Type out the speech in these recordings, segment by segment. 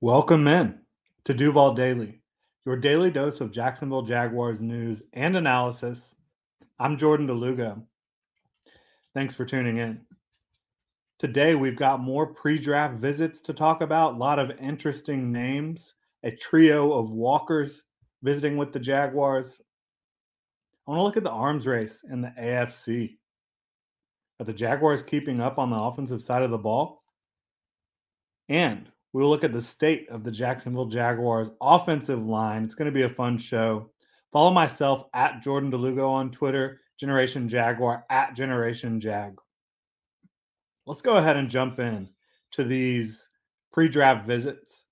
Welcome in to Duval Daily, your daily dose of Jacksonville Jaguars news and analysis. I'm Jordan DeLugo. Thanks for tuning in. Today, we've got more pre draft visits to talk about, a lot of interesting names, a trio of walkers visiting with the Jaguars. I want to look at the arms race in the AFC. Are the Jaguars keeping up on the offensive side of the ball? And we will look at the state of the Jacksonville Jaguars offensive line. It's going to be a fun show. Follow myself at Jordan DeLugo on Twitter, Generation Jaguar at Generation Jag. Let's go ahead and jump in to these pre-draft visits.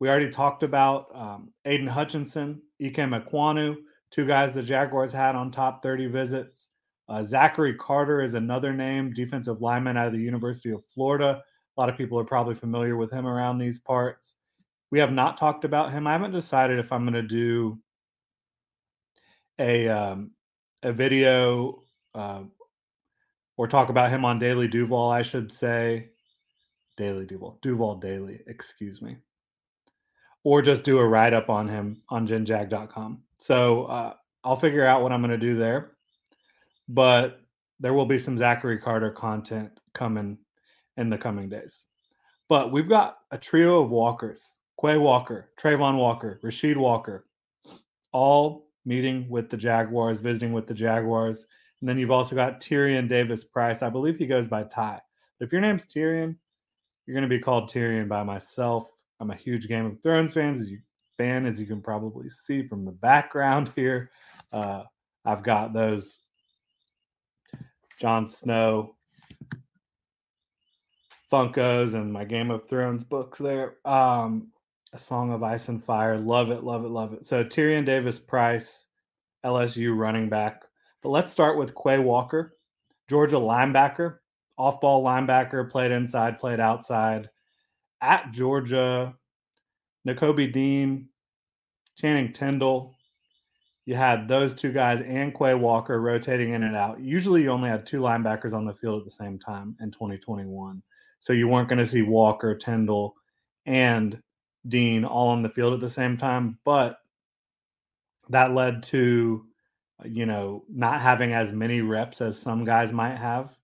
We already talked about um, Aidan Hutchinson, Ikem Ekwonu, two guys the Jaguars had on top 30 visits. Uh, Zachary Carter is another name, defensive lineman out of the University of Florida. A lot of people are probably familiar with him around these parts. We have not talked about him. I haven't decided if I'm going to do a um, a video uh, or talk about him on Daily Duval. I should say Daily Duval, Duval Daily. Excuse me, or just do a write up on him on GenJag.com. So uh, I'll figure out what I'm going to do there. But there will be some Zachary Carter content coming in the coming days. But we've got a trio of walkers Quay Walker, Travon Walker, Rasheed Walker, all meeting with the Jaguars, visiting with the Jaguars. And then you've also got Tyrion Davis Price. I believe he goes by Ty. If your name's Tyrion, you're going to be called Tyrion by myself. I'm a huge Game of Thrones fan, as you fan, as you can probably see from the background here. Uh, I've got those Jon Snow Funkos and my Game of Thrones books there. Um, a Song of Ice and Fire. Love it, love it, love it. So Tyrion Davis Price, LSU running back. But let's start with Quay Walker, Georgia linebacker, off ball linebacker, played inside, played outside. At Georgia, Nakobe Dean, Channing Tindall. You had those two guys and Quay Walker rotating in and out. Usually you only had two linebackers on the field at the same time in 2021. So you weren't going to see Walker, Tindall, and Dean all on the field at the same time. But that led to, you know, not having as many reps as some guys might have.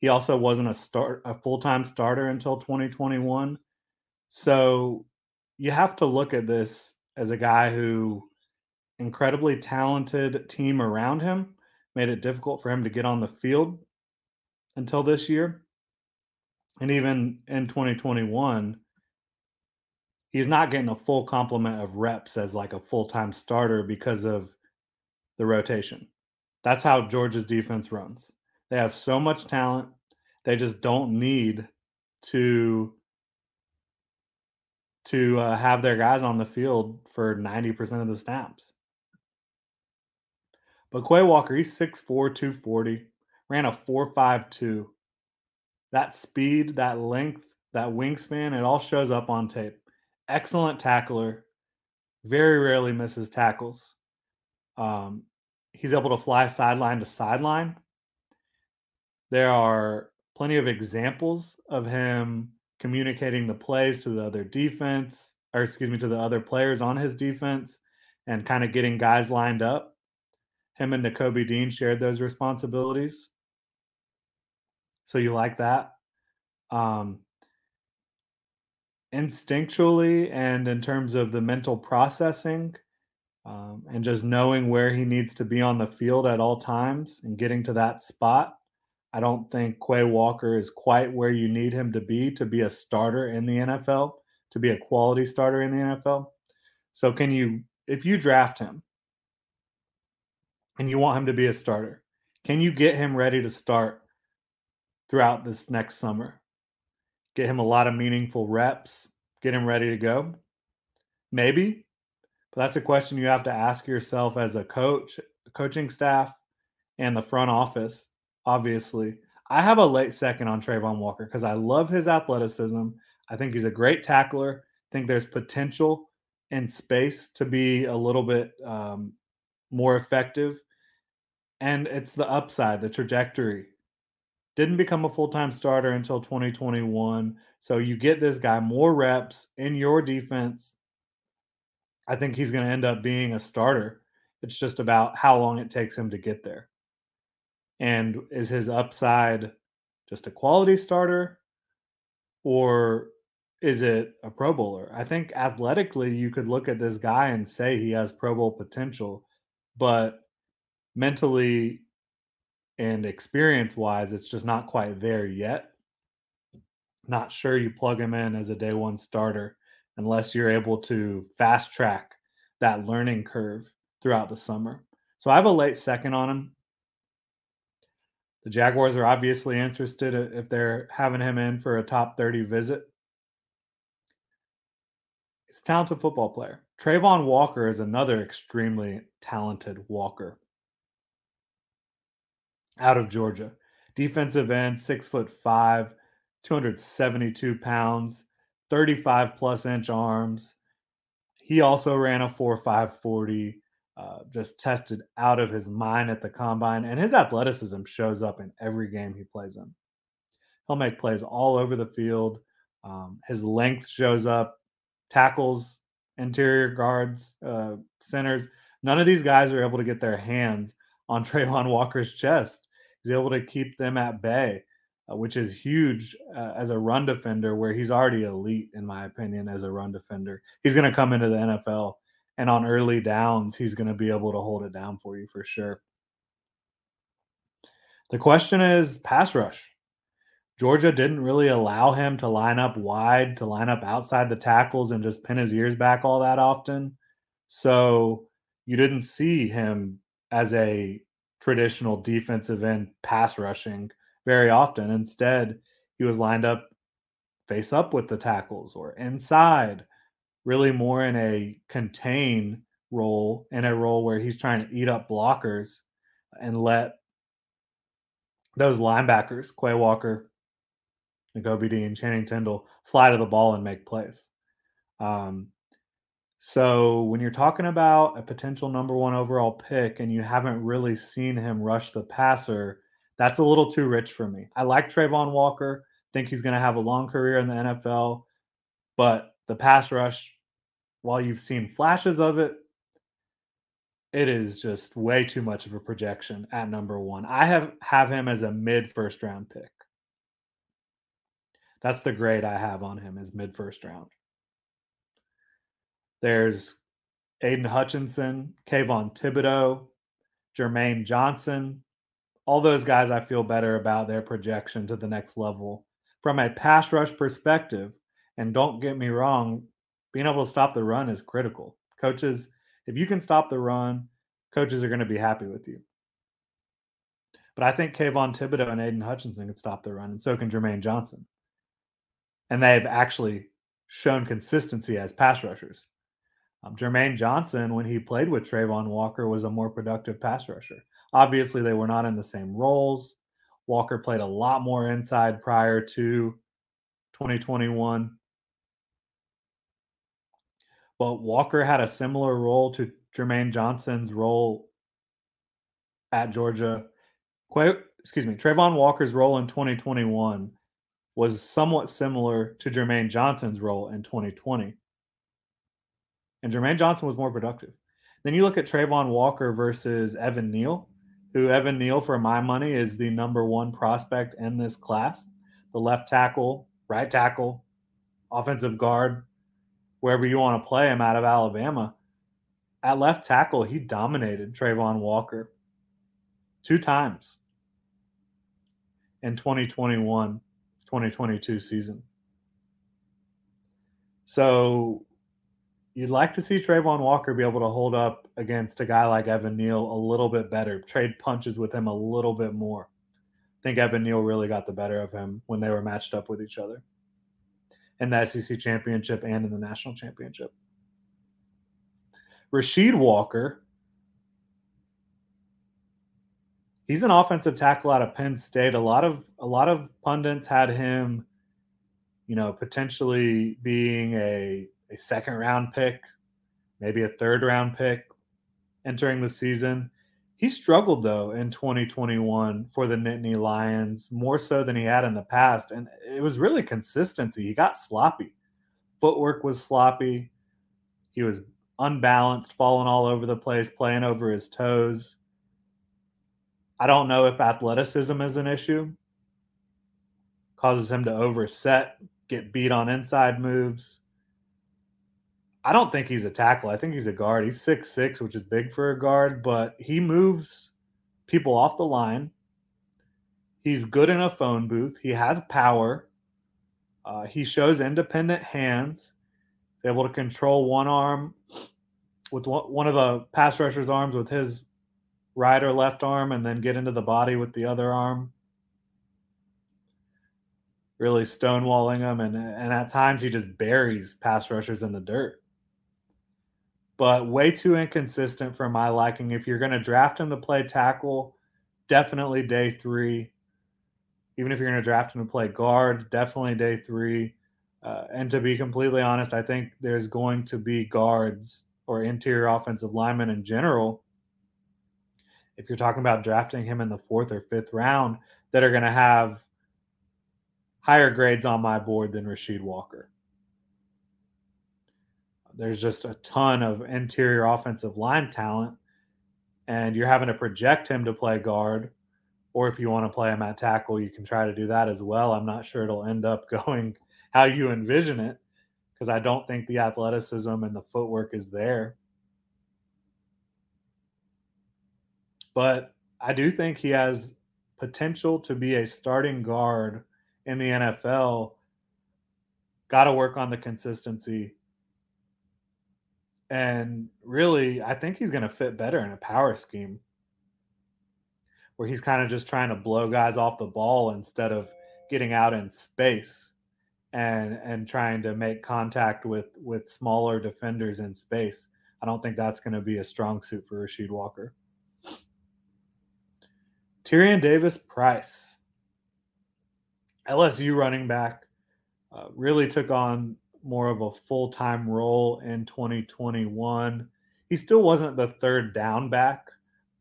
He also wasn't a start a full-time starter until 2021. So you have to look at this as a guy who incredibly talented team around him made it difficult for him to get on the field until this year and even in 2021 he's not getting a full complement of reps as like a full-time starter because of the rotation. That's how georgia's defense runs. They have so much talent they just don't need to to uh, have their guys on the field for 90% of the snaps. But Quay Walker, he's 6'4, 240, ran a 4.52 that speed, that length, that wingspan, it all shows up on tape. Excellent tackler. Very rarely misses tackles. Um, he's able to fly sideline to sideline. There are plenty of examples of him communicating the plays to the other defense, or excuse me, to the other players on his defense and kind of getting guys lined up. Him and Nakobe Dean shared those responsibilities. So you like that. Um, instinctually and in terms of the mental processing um, and just knowing where he needs to be on the field at all times and getting to that spot. I don't think Quay Walker is quite where you need him to be to be a starter in the NFL, to be a quality starter in the NFL. So, can you, if you draft him and you want him to be a starter, can you get him ready to start throughout this next summer? Get him a lot of meaningful reps, get him ready to go? Maybe. But that's a question you have to ask yourself as a coach, coaching staff, and the front office, obviously. I have a late second on Travon Walker because I love his athleticism. I think he's a great tackler. I think there's potential in space to be a little bit um, more effective. And it's the upside, the trajectory. Didn't become a full time starter until 2021. So you get this guy more reps in your defense. I think he's going to end up being a starter. It's just about how long it takes him to get there. And is his upside just a quality starter or is it a Pro Bowler? I think athletically, you could look at this guy and say he has Pro Bowl potential, but mentally and experience wise, it's just not quite there yet. Not sure you plug him in as a day one starter unless you're able to fast track that learning curve throughout the summer. So I have a late second on him. The Jaguars are obviously interested if they're having him in for a top 30 visit. He's a talented football player. Travon Walker is another extremely talented Walker out of Georgia. Defensive end, six foot five, 272 pounds, 35 plus inch arms. He also ran a 4 5 40, uh, just tested out of his mind at the combine. And his athleticism shows up in every game he plays in. He'll make plays all over the field. Um, his length shows up, tackles, interior guards, uh, centers. None of these guys are able to get their hands on Travon Walker's chest. He's able to keep them at bay, uh, which is huge uh, as a run defender, where he's already elite, in my opinion, as a run defender. He's going to come into the NFL, and on early downs, he's going to be able to hold it down for you for sure. The question is pass rush. Georgia didn't really allow him to line up wide, to line up outside the tackles and just pin his ears back all that often. So you didn't see him as a traditional defensive end pass rushing very often. Instead, he was lined up face up with the tackles or inside, really more in a contain role, in a role where he's trying to eat up blockers and let those linebackers, Quay Walker, Nakobe Dean, Channing Tindall, fly to the ball and make plays. Um, so when you're talking about a potential number one overall pick and you haven't really seen him rush the passer, that's a little too rich for me. I like Travon Walker, think he's going to have a long career in the NFL, but the pass rush, while you've seen flashes of it, it is just way too much of a projection at number one. I have have him as a mid first round pick. That's the grade I have on him is mid first round. There's Aidan Hutchinson, Kayvon Thibodeaux, Jermaine Johnson. All those guys I feel better about their projection to the next level. From a pass rush perspective, and don't get me wrong, being able to stop the run is critical. Coaches, if you can stop the run, coaches are going to be happy with you. But I think Kayvon Thibodeaux and Aidan Hutchinson can stop the run, and so can Jermaine Johnson. And they've actually shown consistency as pass rushers. Um, Jermaine Johnson, when he played with Travon Walker, was a more productive pass rusher. Obviously, they were not in the same roles. Walker played a lot more inside prior to 2021. But Walker had a similar role to Jermaine Johnson's role at Georgia. excuse me, Travon Walker's role in 2021 was somewhat similar to Jermaine Johnson's role in 2020 and Jermaine Johnson was more productive. Then you look at Travon Walker versus Evan Neal, who Evan Neal, for my money, is the number one prospect in this class. The left tackle, right tackle, offensive guard, wherever you want to play him out of Alabama. At left tackle, he dominated Travon Walker two times in 2021 2022 season. So you'd like to see Travon Walker be able to hold up against a guy like Evan Neal a little bit better, trade punches with him a little bit more. I think Evan Neal really got the better of him when they were matched up with each other in the SEC championship and in the national championship. Rasheed Walker, he's an offensive tackle out of Penn State. A lot of a lot of pundits had him, you know, potentially being a a second round pick, maybe a third round pick entering the season. He struggled though in 2021 for the Nittany Lions more so than he had in the past, and it was really consistency. He got sloppy, footwork was sloppy. He was unbalanced, falling all over the place, playing over his toes. I don't know if athleticism is an issue. Causes him to overset, get beat on inside moves. I don't think he's a tackle. I think he's a guard. He's six six, which is big for a guard, but he moves people off the line. He's good in a phone booth. He has power. Uh, he shows independent hands. He's able to control one arm with one of the pass rusher's arms with his right or left arm, and then get into the body with the other arm. Really stonewalling them, and and at times he just buries pass rushers in the dirt but way too inconsistent for my liking. If you're going to draft him to play tackle, definitely day three. Even if you're going to draft him to play guard, definitely day three. Uh, and to be completely honest, I think there's going to be guards or interior offensive linemen in general. If you're talking about drafting him in the fourth or fifth round, that are going to have higher grades on my board than Rasheed Walker. There's just a ton of interior offensive line talent, and you're having to project him to play guard. Or if you want to play him at tackle, you can try to do that as well. I'm not sure it'll end up going how you envision it because I don't think the athleticism and the footwork is there. But I do think he has potential to be a starting guard in the NFL. Got to work on the consistency. And really, I think he's going to fit better in a power scheme where he's kind of just trying to blow guys off the ball instead of getting out in space and and trying to make contact with with smaller defenders in space. I don't think that's going to be a strong suit for Rasheed Walker. Tyrion Davis Price, LSU running back, uh, really took on more of a full time role in 2021. He still wasn't the third down back,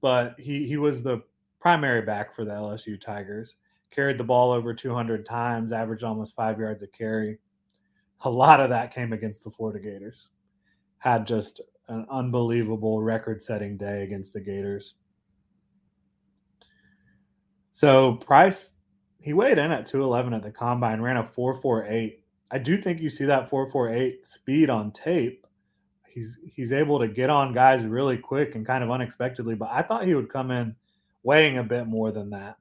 but he, he was the primary back for the LSU Tigers. Carried the ball over 200 times, averaged almost five yards a carry. A lot of that came against the Florida Gators. Had just an unbelievable record setting day against the Gators. So Price, he weighed in at 211 at the combine, ran a 448 I do think you see that 448 speed on tape. He's he's able to get on guys really quick and kind of unexpectedly, but I thought he would come in weighing a bit more than that.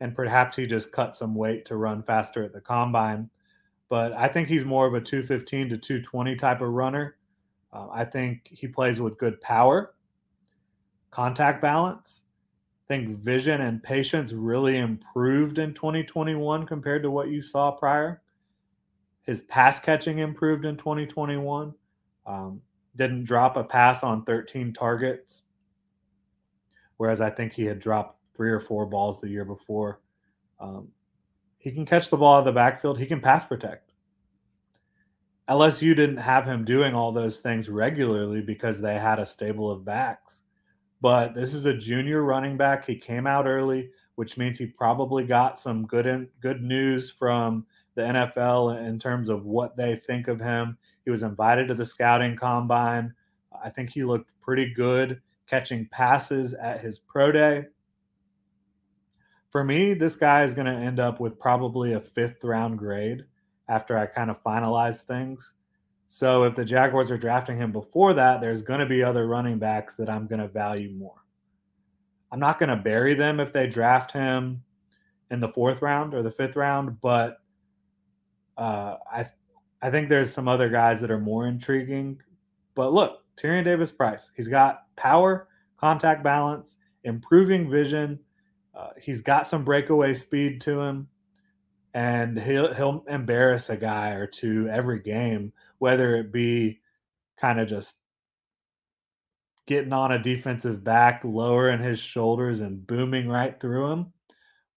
And perhaps he just cut some weight to run faster at the combine. But I think he's more of a 215 to 220 type of runner. Uh, I think he plays with good power, contact balance. I think vision and patience really improved in 2021 compared to what you saw prior. His pass catching improved in 2021. Um, didn't drop a pass on 13 targets, whereas I think he had dropped three or four balls the year before. Um, he can catch the ball out of the backfield. He can pass protect. LSU didn't have him doing all those things regularly because they had a stable of backs. But this is a junior running back. He came out early, which means he probably got some good in, good news from the NFL in terms of what they think of him. He was invited to the scouting combine. I think he looked pretty good catching passes at his pro day. For me, this guy is going to end up with probably a fifth round grade after I kind of finalize things. So if the Jaguars are drafting him before that, there's going to be other running backs that I'm going to value more. I'm not going to bury them if they draft him in the fourth round or the fifth round, but uh, I I think there's some other guys that are more intriguing. But look, Tyrion Davis Price, he's got power, contact balance, improving vision. Uh, he's got some breakaway speed to him, and he'll he'll embarrass a guy or two every game, whether it be kind of just getting on a defensive back, lowering his shoulders and booming right through him,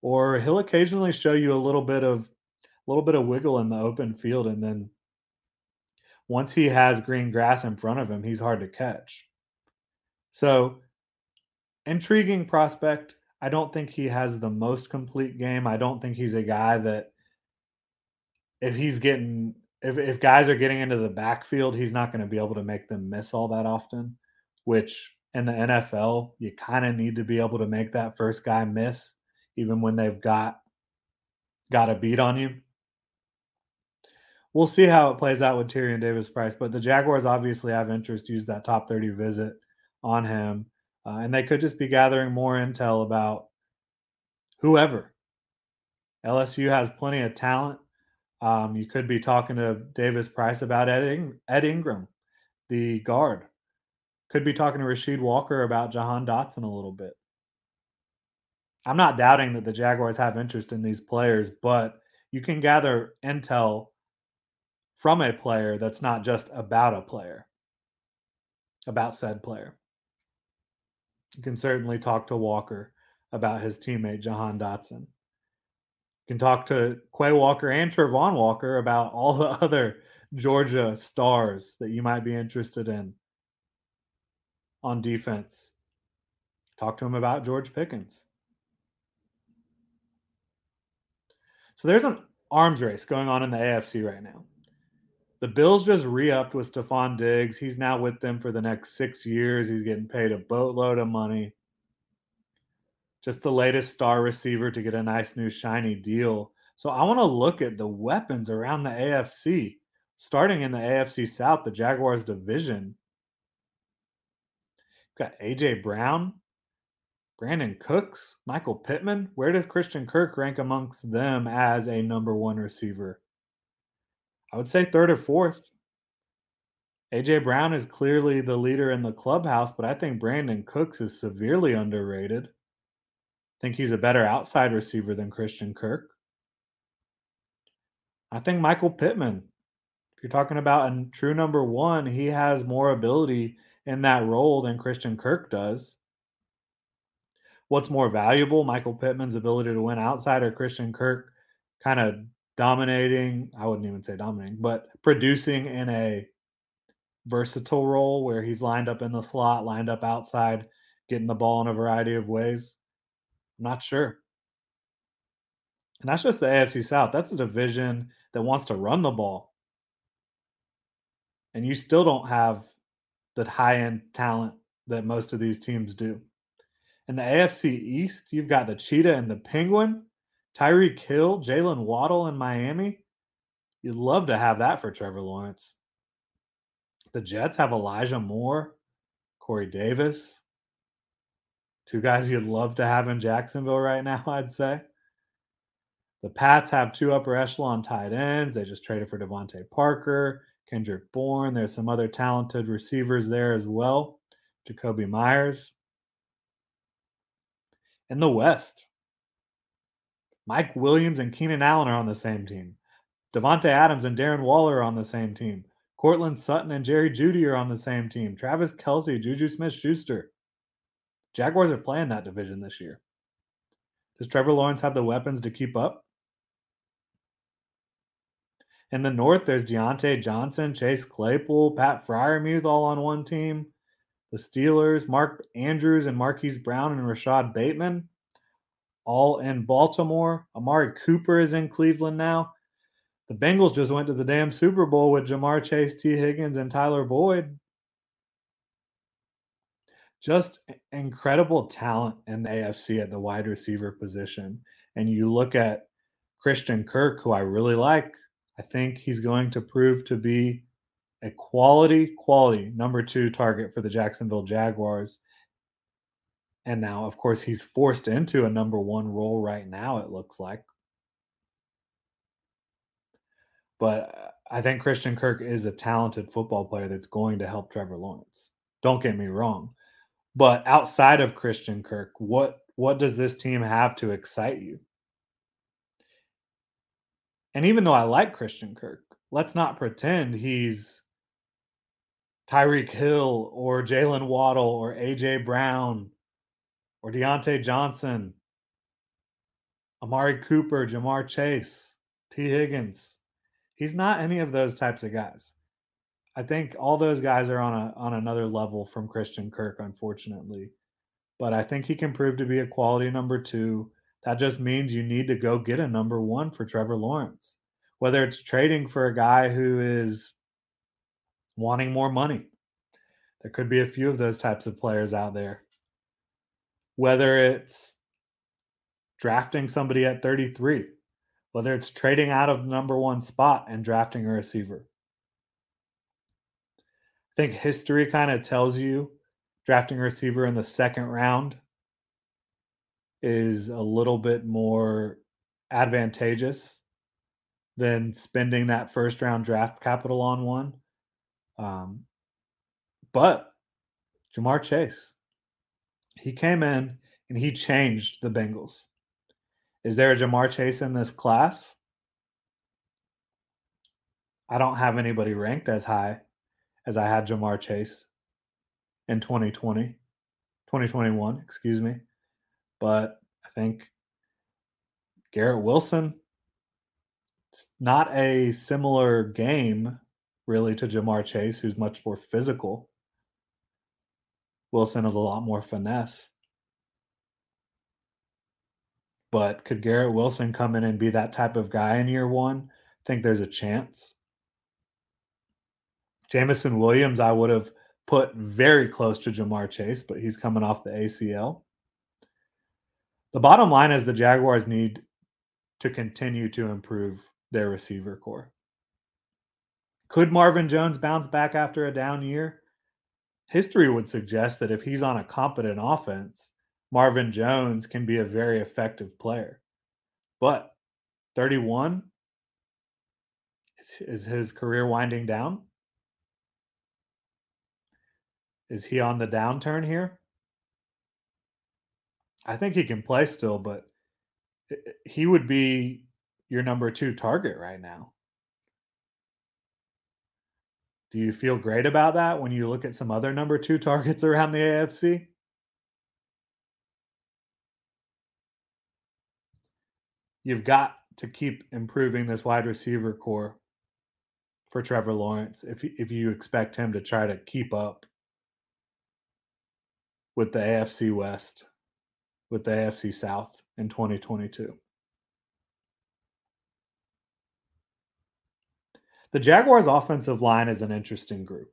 or he'll occasionally show you a little bit of little bit of wiggle in the open field, and then once he has green grass in front of him, he's hard to catch. So, intriguing prospect. I don't think he has the most complete game. I don't think he's a guy that if he's getting if, if guys are getting into the backfield, he's not going to be able to make them miss all that often, which in the NFL, you kind of need to be able to make that first guy miss, even when they've got got a beat on you. We'll see how it plays out with Tyrion Davis Price, but the Jaguars obviously have interest use that top 30 visit on him. Uh, and they could just be gathering more intel about whoever. LSU has plenty of talent. Um, you could be talking to Davis Price about Ed, Ed Ingram, the guard. Could be talking to Rasheed Walker about Jahan Dotson a little bit. I'm not doubting that the Jaguars have interest in these players, but you can gather intel from a player that's not just about a player, about said player. You can certainly talk to Walker about his teammate Jahan Dotson. You can talk to Quay Walker and Travon Walker about all the other Georgia stars that you might be interested in on defense. Talk to him about George Pickens. So there's an arms race going on in the AFC right now. The Bills just re-upped with Stefon Diggs. He's now with them for the next six years. He's getting paid a boatload of money. Just the latest star receiver to get a nice new shiny deal. So I want to look at the weapons around the AFC, starting in the AFC South, the Jaguars division. We've got AJ Brown, Brandin Cooks, Michael Pittman. Where does Christian Kirk rank amongst them as a number one receiver? I would say third or fourth. AJ Brown is clearly the leader in the clubhouse, but I think Brandin Cooks is severely underrated. I think he's a better outside receiver than Christian Kirk. I think Michael Pittman, if you're talking about a true number one, he has more ability in that role than Christian Kirk does. What's more valuable, Michael Pittman's ability to win outside or Christian Kirk kind of dominating, I wouldn't even say dominating, but producing in a versatile role where he's lined up in the slot, lined up outside, getting the ball in a variety of ways? I'm not sure. And that's just the AFC South. That's a division that wants to run the ball. And you still don't have the high end talent that most of these teams do. In the AFC East, you've got the Cheetah and the Penguin. Tyreek Hill, Jaylen Waddle in Miami. You'd love to have that for Trevor Lawrence. The Jets have Elijah Moore, Corey Davis. Two guys you'd love to have in Jacksonville right now, I'd say. The Pats have two upper echelon tight ends. They just traded for DeVante Parker, Kendrick Bourne. There's some other talented receivers there as well. Jakobi Meyers. In the West, Mike Williams and Keenan Allen are on the same team. Davante Adams and Darren Waller are on the same team. Courtland Sutton and Jerry Jeudy are on the same team. Travis Kelce, Juju Smith Schuster. Jaguars are playing that division this year. Does Trevor Lawrence have the weapons to keep up? In the North, there's Diontae Johnson, Chase Claypool, Pat Freiermuth all on one team. The Steelers, Mark Andrews and Marquise Brown and Rashod Bateman all in Baltimore. Amari Cooper is in Cleveland now. The Bengals just went to the damn Super Bowl with Ja'Marr Chase, Tee Higgins, and Tyler Boyd. Just incredible talent in the AFC at the wide receiver position. And you look at Christian Kirk, who I really like. I think he's going to prove to be a quality, quality number two target for the Jacksonville Jaguars. And now, of course, he's forced into a number one role right now, it looks like. But uh, I think Christian Kirk is a talented football player that's going to help Trevor Lawrence. Don't get me wrong. But outside of Christian Kirk, what what does this team have to excite you? And even though I like Christian Kirk, let's not pretend he's Tyreek Hill or Jaylen Waddle or AJ Brown or Diontae Johnson, Amari Cooper, Ja'Marr Chase, Tee Higgins. He's not any of those types of guys. I think all those guys are on a on another level from Christian Kirk, unfortunately. But I think he can prove to be a quality number two. That just means you need to go get a number one for Trevor Lawrence. Whether it's trading for a guy who is wanting more money. There could be a few of those types of players out there. Whether it's drafting somebody at 33, whether it's trading out of number one spot and drafting a receiver. I think history kind of tells you drafting a receiver in the second round is a little bit more advantageous than spending that first round draft capital on one. Um, but Ja'Marr Chase, he came in and he changed the Bengals. Is there a Ja'Marr Chase in this class? I don't have anybody ranked as high as I had Ja'Marr Chase in 2020, 2021, excuse me. But I think Garrett Wilson, it's not a similar game really to Ja'Marr Chase, who's much more physical. Wilson is a lot more finesse. But could Garrett Wilson come in and be that type of guy in year one? I think there's a chance. Jameson Williams, I would have put very close to Ja'Marr Chase, but he's coming off the ACL. The bottom line is the Jaguars need to continue to improve their receiver corps. Could Marvin Jones bounce back after a down year? History would suggest that if he's on a competent offense, Marvin Jones can be a very effective player. But 31 is, is his career winding down? Is he on the downturn here? I think he can play still, but eh, eh, he would be your number two target right now. Do you feel great about that when you look at some other number two targets around the AFC? You've got to keep improving this wide receiver corps for Trevor Lawrence if if you expect him to try to keep up with the AFC West, with the AFC South in 2022. The Jaguars' offensive line is an interesting group.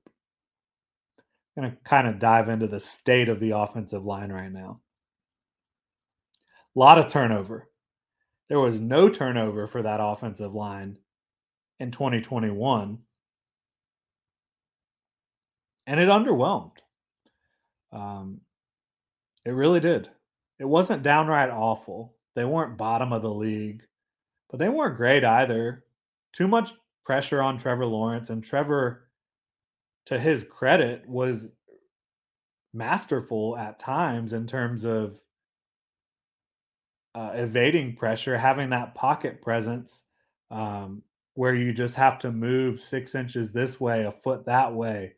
I'm going to kind of dive into the state of the offensive line right now. A lot of turnover. There was no turnover for that offensive line in 2021, and it underwhelmed. Um, it really did. It wasn't downright awful. They weren't bottom of the league, but they weren't great either. Too much pressure on Trevor Lawrence, and Trevor, to his credit, was masterful at times in terms of uh, evading pressure, having that pocket presence um, where you just have to move six inches this way, a foot that way,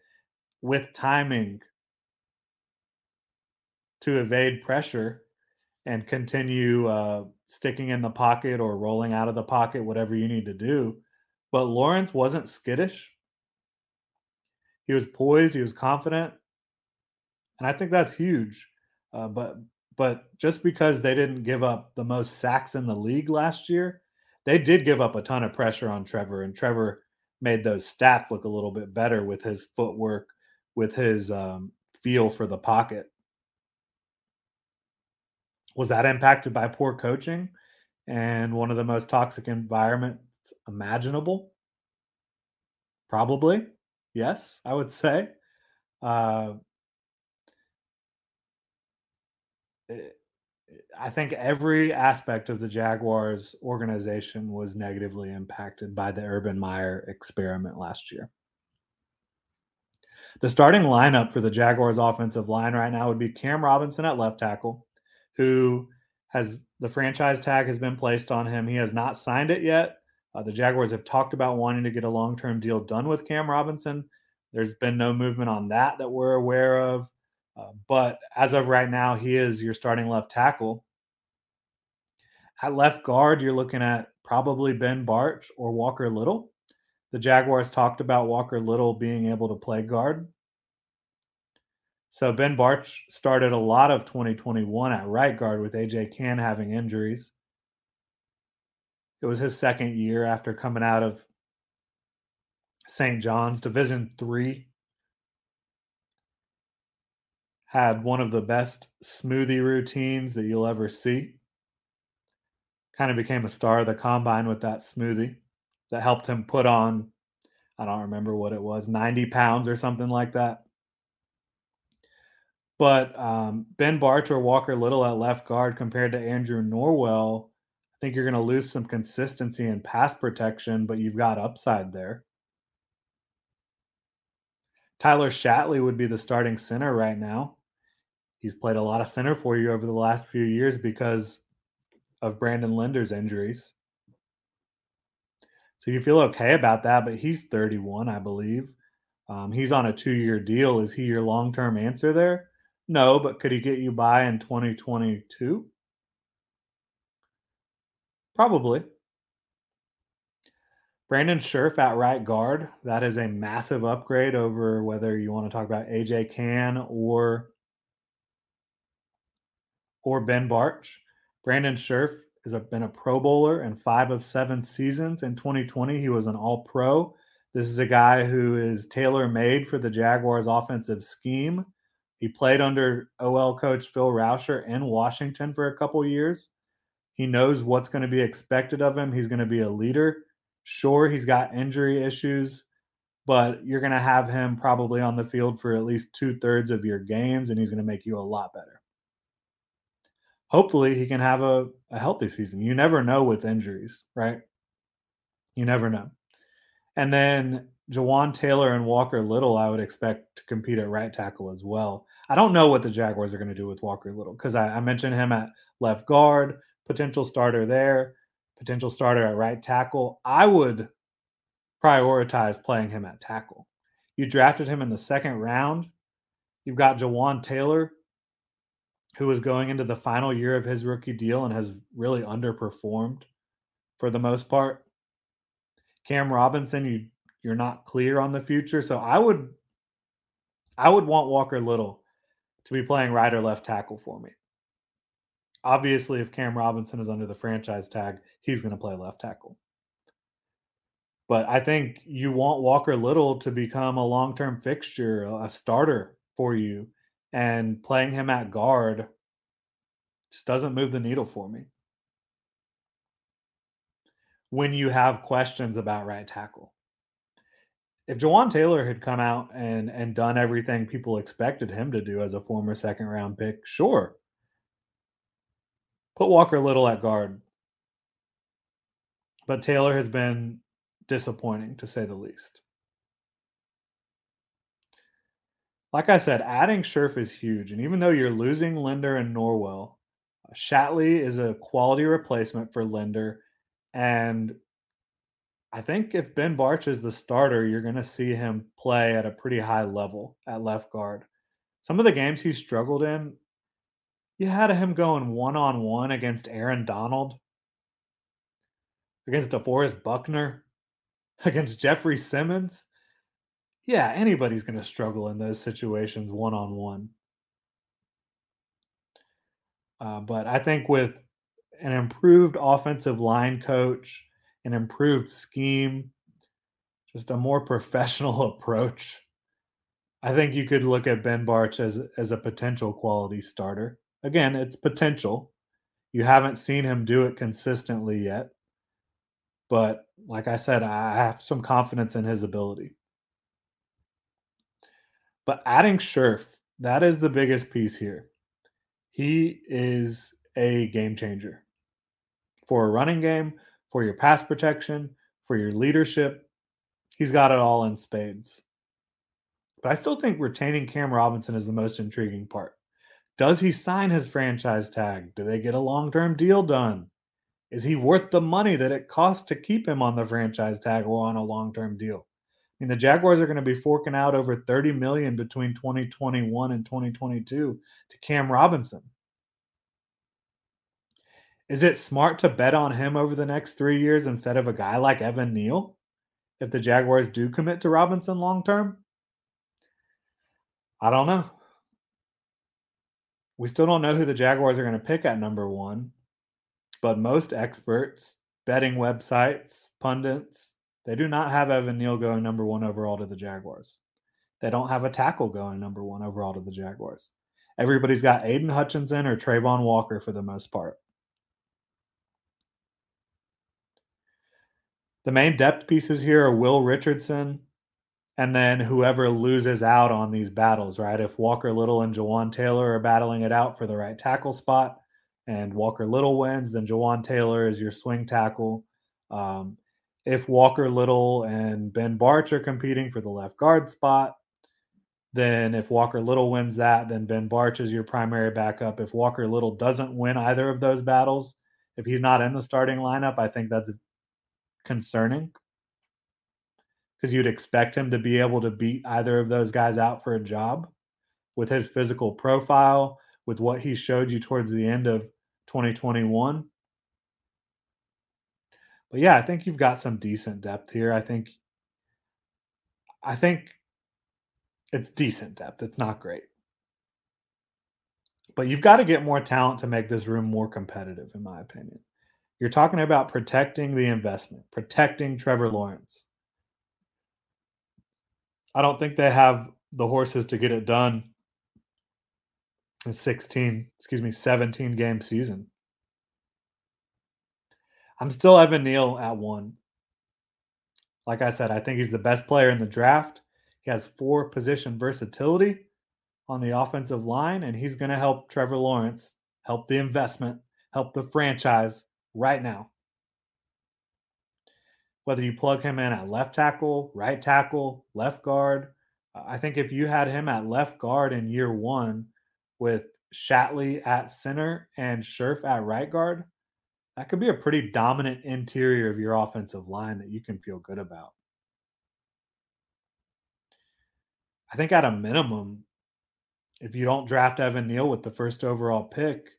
with timing to evade pressure and continue uh, sticking in the pocket or rolling out of the pocket, whatever you need to do. But Lawrence wasn't skittish. He was poised. He was confident, and I think that's huge. Uh, but but just because they didn't give up the most sacks in the league last year, they did give up a ton of pressure on Trevor, and Trevor made those stats look a little bit better with his footwork, with his um, feel for the pocket. Was that impacted by poor coaching and one of the most toxic environments imaginable? Probably. Yes, I would say. Uh, I think every aspect of the Jaguars organization was negatively impacted by the Urban Meyer experiment last year. The starting lineup for the Jaguars offensive line right now would be Cam Robinson at left tackle, who has the franchise tag has been placed on him. He has not signed it yet. Uh, the Jaguars have talked about wanting to get a long term deal done with Cam Robinson. There's been no movement on that that we're aware of. Uh, but as of right now, he is your starting left tackle. At left guard, you're looking at probably Ben Bartch or Walker Little. The Jaguars talked about Walker Little being able to play guard. So Ben Bartch started a lot of 2021 at right guard with AJ Cann having injuries. It was his second year after coming out of St. John's Division 3 had one of the best smoothie routines that you'll ever see. Kind of became a star of the combine with that smoothie that helped him put on, I don't remember what it was, 90 pounds or something like that. But um, Ben Bartch or Walker Little at left guard compared to Andrew Norwell, think you're going to lose some consistency in pass protection, but you've got upside there. Tyler Shatley would be the starting center right now he's played a lot of center for you over the last few years because of Brandon Linder's injuries. So you feel okay about that, but he's 31, I believe. Um, he's on a two year deal. Is he your long term answer there? No, but could he get you by in 2022? Probably. Brandon Scherff at right guard. That is a massive upgrade over whether you want to talk about AJ Cann or or Ben Bartch. Brandon Scherff has been a Pro Bowler in five of seven seasons. In 2020, he was an All Pro. This is a guy who is tailor made for the Jaguars' offensive scheme. He played under OL coach Phil Rauscher in Washington for a couple years. He knows what's going to be expected of him. He's going to be a leader. Sure, he's got injury issues, but you're going to have him probably on the field for at least two thirds of your games, and he's going to make you a lot better hopefully he can have a, a healthy season. You never know with injuries, right? You never know. And then Jawaan Taylor and Walker Little, I would expect to compete at right tackle as well. I don't know what the Jaguars are going to do with Walker Little because I, I, mentioned him at left guard, potential starter there, potential starter at right tackle. I would prioritize playing him at tackle. You drafted him in the second round. You've got Jawaan Taylor, who is going into the final year of his rookie deal and has really underperformed for the most part. Cam Robinson, you you're not clear on the future, so I would I would want Walker Little to be playing right or left tackle for me. Obviously, if Cam Robinson is under the franchise tag, he's going to play left tackle. But I think you want Walker Little to become a long term fixture, a starter for you and playing him at guard just doesn't move the needle for me. When you have questions about right tackle. If Jawaan Taylor had come out and and done everything people expected him to do as a former second round pick, sure. Put Walker Little at guard. But Taylor has been disappointing to say the least. like I said, adding Scherff is huge. And even though you're losing Linder and Norwell, Shatley is a quality replacement for Linder. And I think if Ben Bartch is the starter, you're going to see him play at a pretty high level at left guard. Some of the games he struggled in, you had him going one on one against Aaron Donald, against DeForest Buckner, against Jeffrey Simmons yeah, anybody's going to struggle in those situations one on one. But I think with an improved offensive line coach, an improved scheme, just a more professional approach, I think you could look at Ben Bartch as as a potential quality starter. Again, it's potential. You haven't seen him do it consistently yet. But like I said, I have some confidence in his ability. But adding Scherff, that is the biggest piece here. He is a game changer for a running game, for your pass protection, for your leadership. He's got it all in spades. But I still think retaining Cam Robinson is the most intriguing part. Does he sign his franchise tag? Do they get a long term deal done? Is he worth the money that it costs to keep him on the franchise tag or on a long term deal? I mean, the Jaguars are going to be forking out over 30 million between 2021 and 2022 to Cam Robinson. Is it smart to bet on him over the next three years instead of a guy like Evan Neal if the Jaguars do commit to Robinson long term? I don't know. We still don't know who the Jaguars are going to pick at number one, but most experts, betting websites, pundits, they do not have Evan Neal going number one overall to the Jaguars. They don't have a tackle going number one overall to the Jaguars. Everybody's got Aidan Hutchinson or Travon Walker for the most part. The main depth pieces here are Will Richardson, and then whoever loses out on these battles, right? If Walker Little and Jawaan Taylor are battling it out for the right tackle spot, and Walker Little wins, then Jawaan Taylor is your swing tackle. Um, if Walker Little and Ben Bartch are competing for the left guard spot, then if Walker Little wins that, then Ben Bartch is your primary backup. If Walker Little doesn't win either of those battles, if he's not in the starting lineup, I think that's concerning because you'd expect him to be able to beat either of those guys out for a job with his physical profile, with what he showed you towards the end of 2021. But yeah, I think you've got some decent depth here. I think I think it's decent depth. It's not great. But you've got to get more talent to make this room more competitive, in my opinion. You're talking about protecting the investment, protecting Trevor Lawrence. I don't think they have the horses to get it done in 16, excuse me, 17 game season. I'm still Evan Neal at one. Like I said, I think he's the best player in the draft. He has four position versatility on the offensive line, and he's going to help Trevor Lawrence, help the investment, help the franchise right now. Whether you plug him in at left tackle, right tackle, left guard, uh, I think if you had him at left guard in year one with Shatley at center and Scherff at right guard, that could be a pretty dominant interior of your offensive line that you can feel good about. I think at a minimum, if you don't draft Evan Neal with the first overall pick,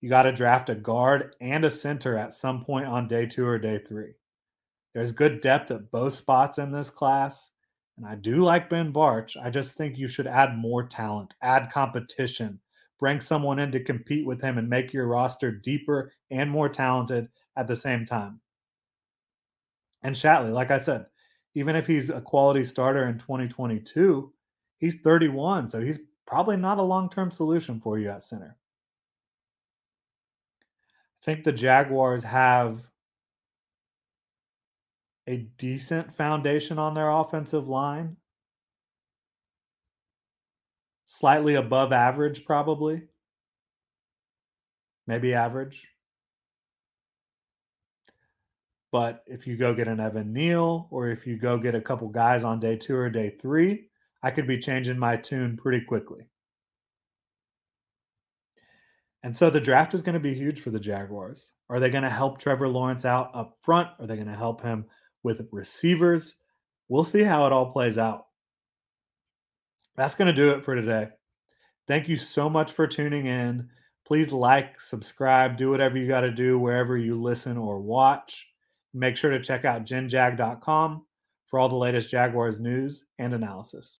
you got to draft a guard and a center at some point on day two or day three. There's good depth at both spots in this class. And I do like Ben Bartch. I just think you should add more talent, add competition, bring someone in to compete with him and make your roster deeper and more talented at the same time. And Shatley, like I said, even if he's a quality starter in 2022, he's 31, so he's probably not a long-term solution for you at center. I think the Jaguars have a decent foundation on their offensive line. Slightly above average, probably. Maybe average. But if you go get an Evan Neal or if you go get a couple guys on day two or day three, I could be changing my tune pretty quickly. And so the draft is going to be huge for the Jaguars. Are they going to help Trevor Lawrence out up front? Are they going to help him with receivers. We'll see how it all plays out. That's going to do it for today. Thank you so much for tuning in. Please like, subscribe, do whatever you got to do wherever you listen or watch. Make sure to check out genjag.com for all the latest Jaguars news and analysis.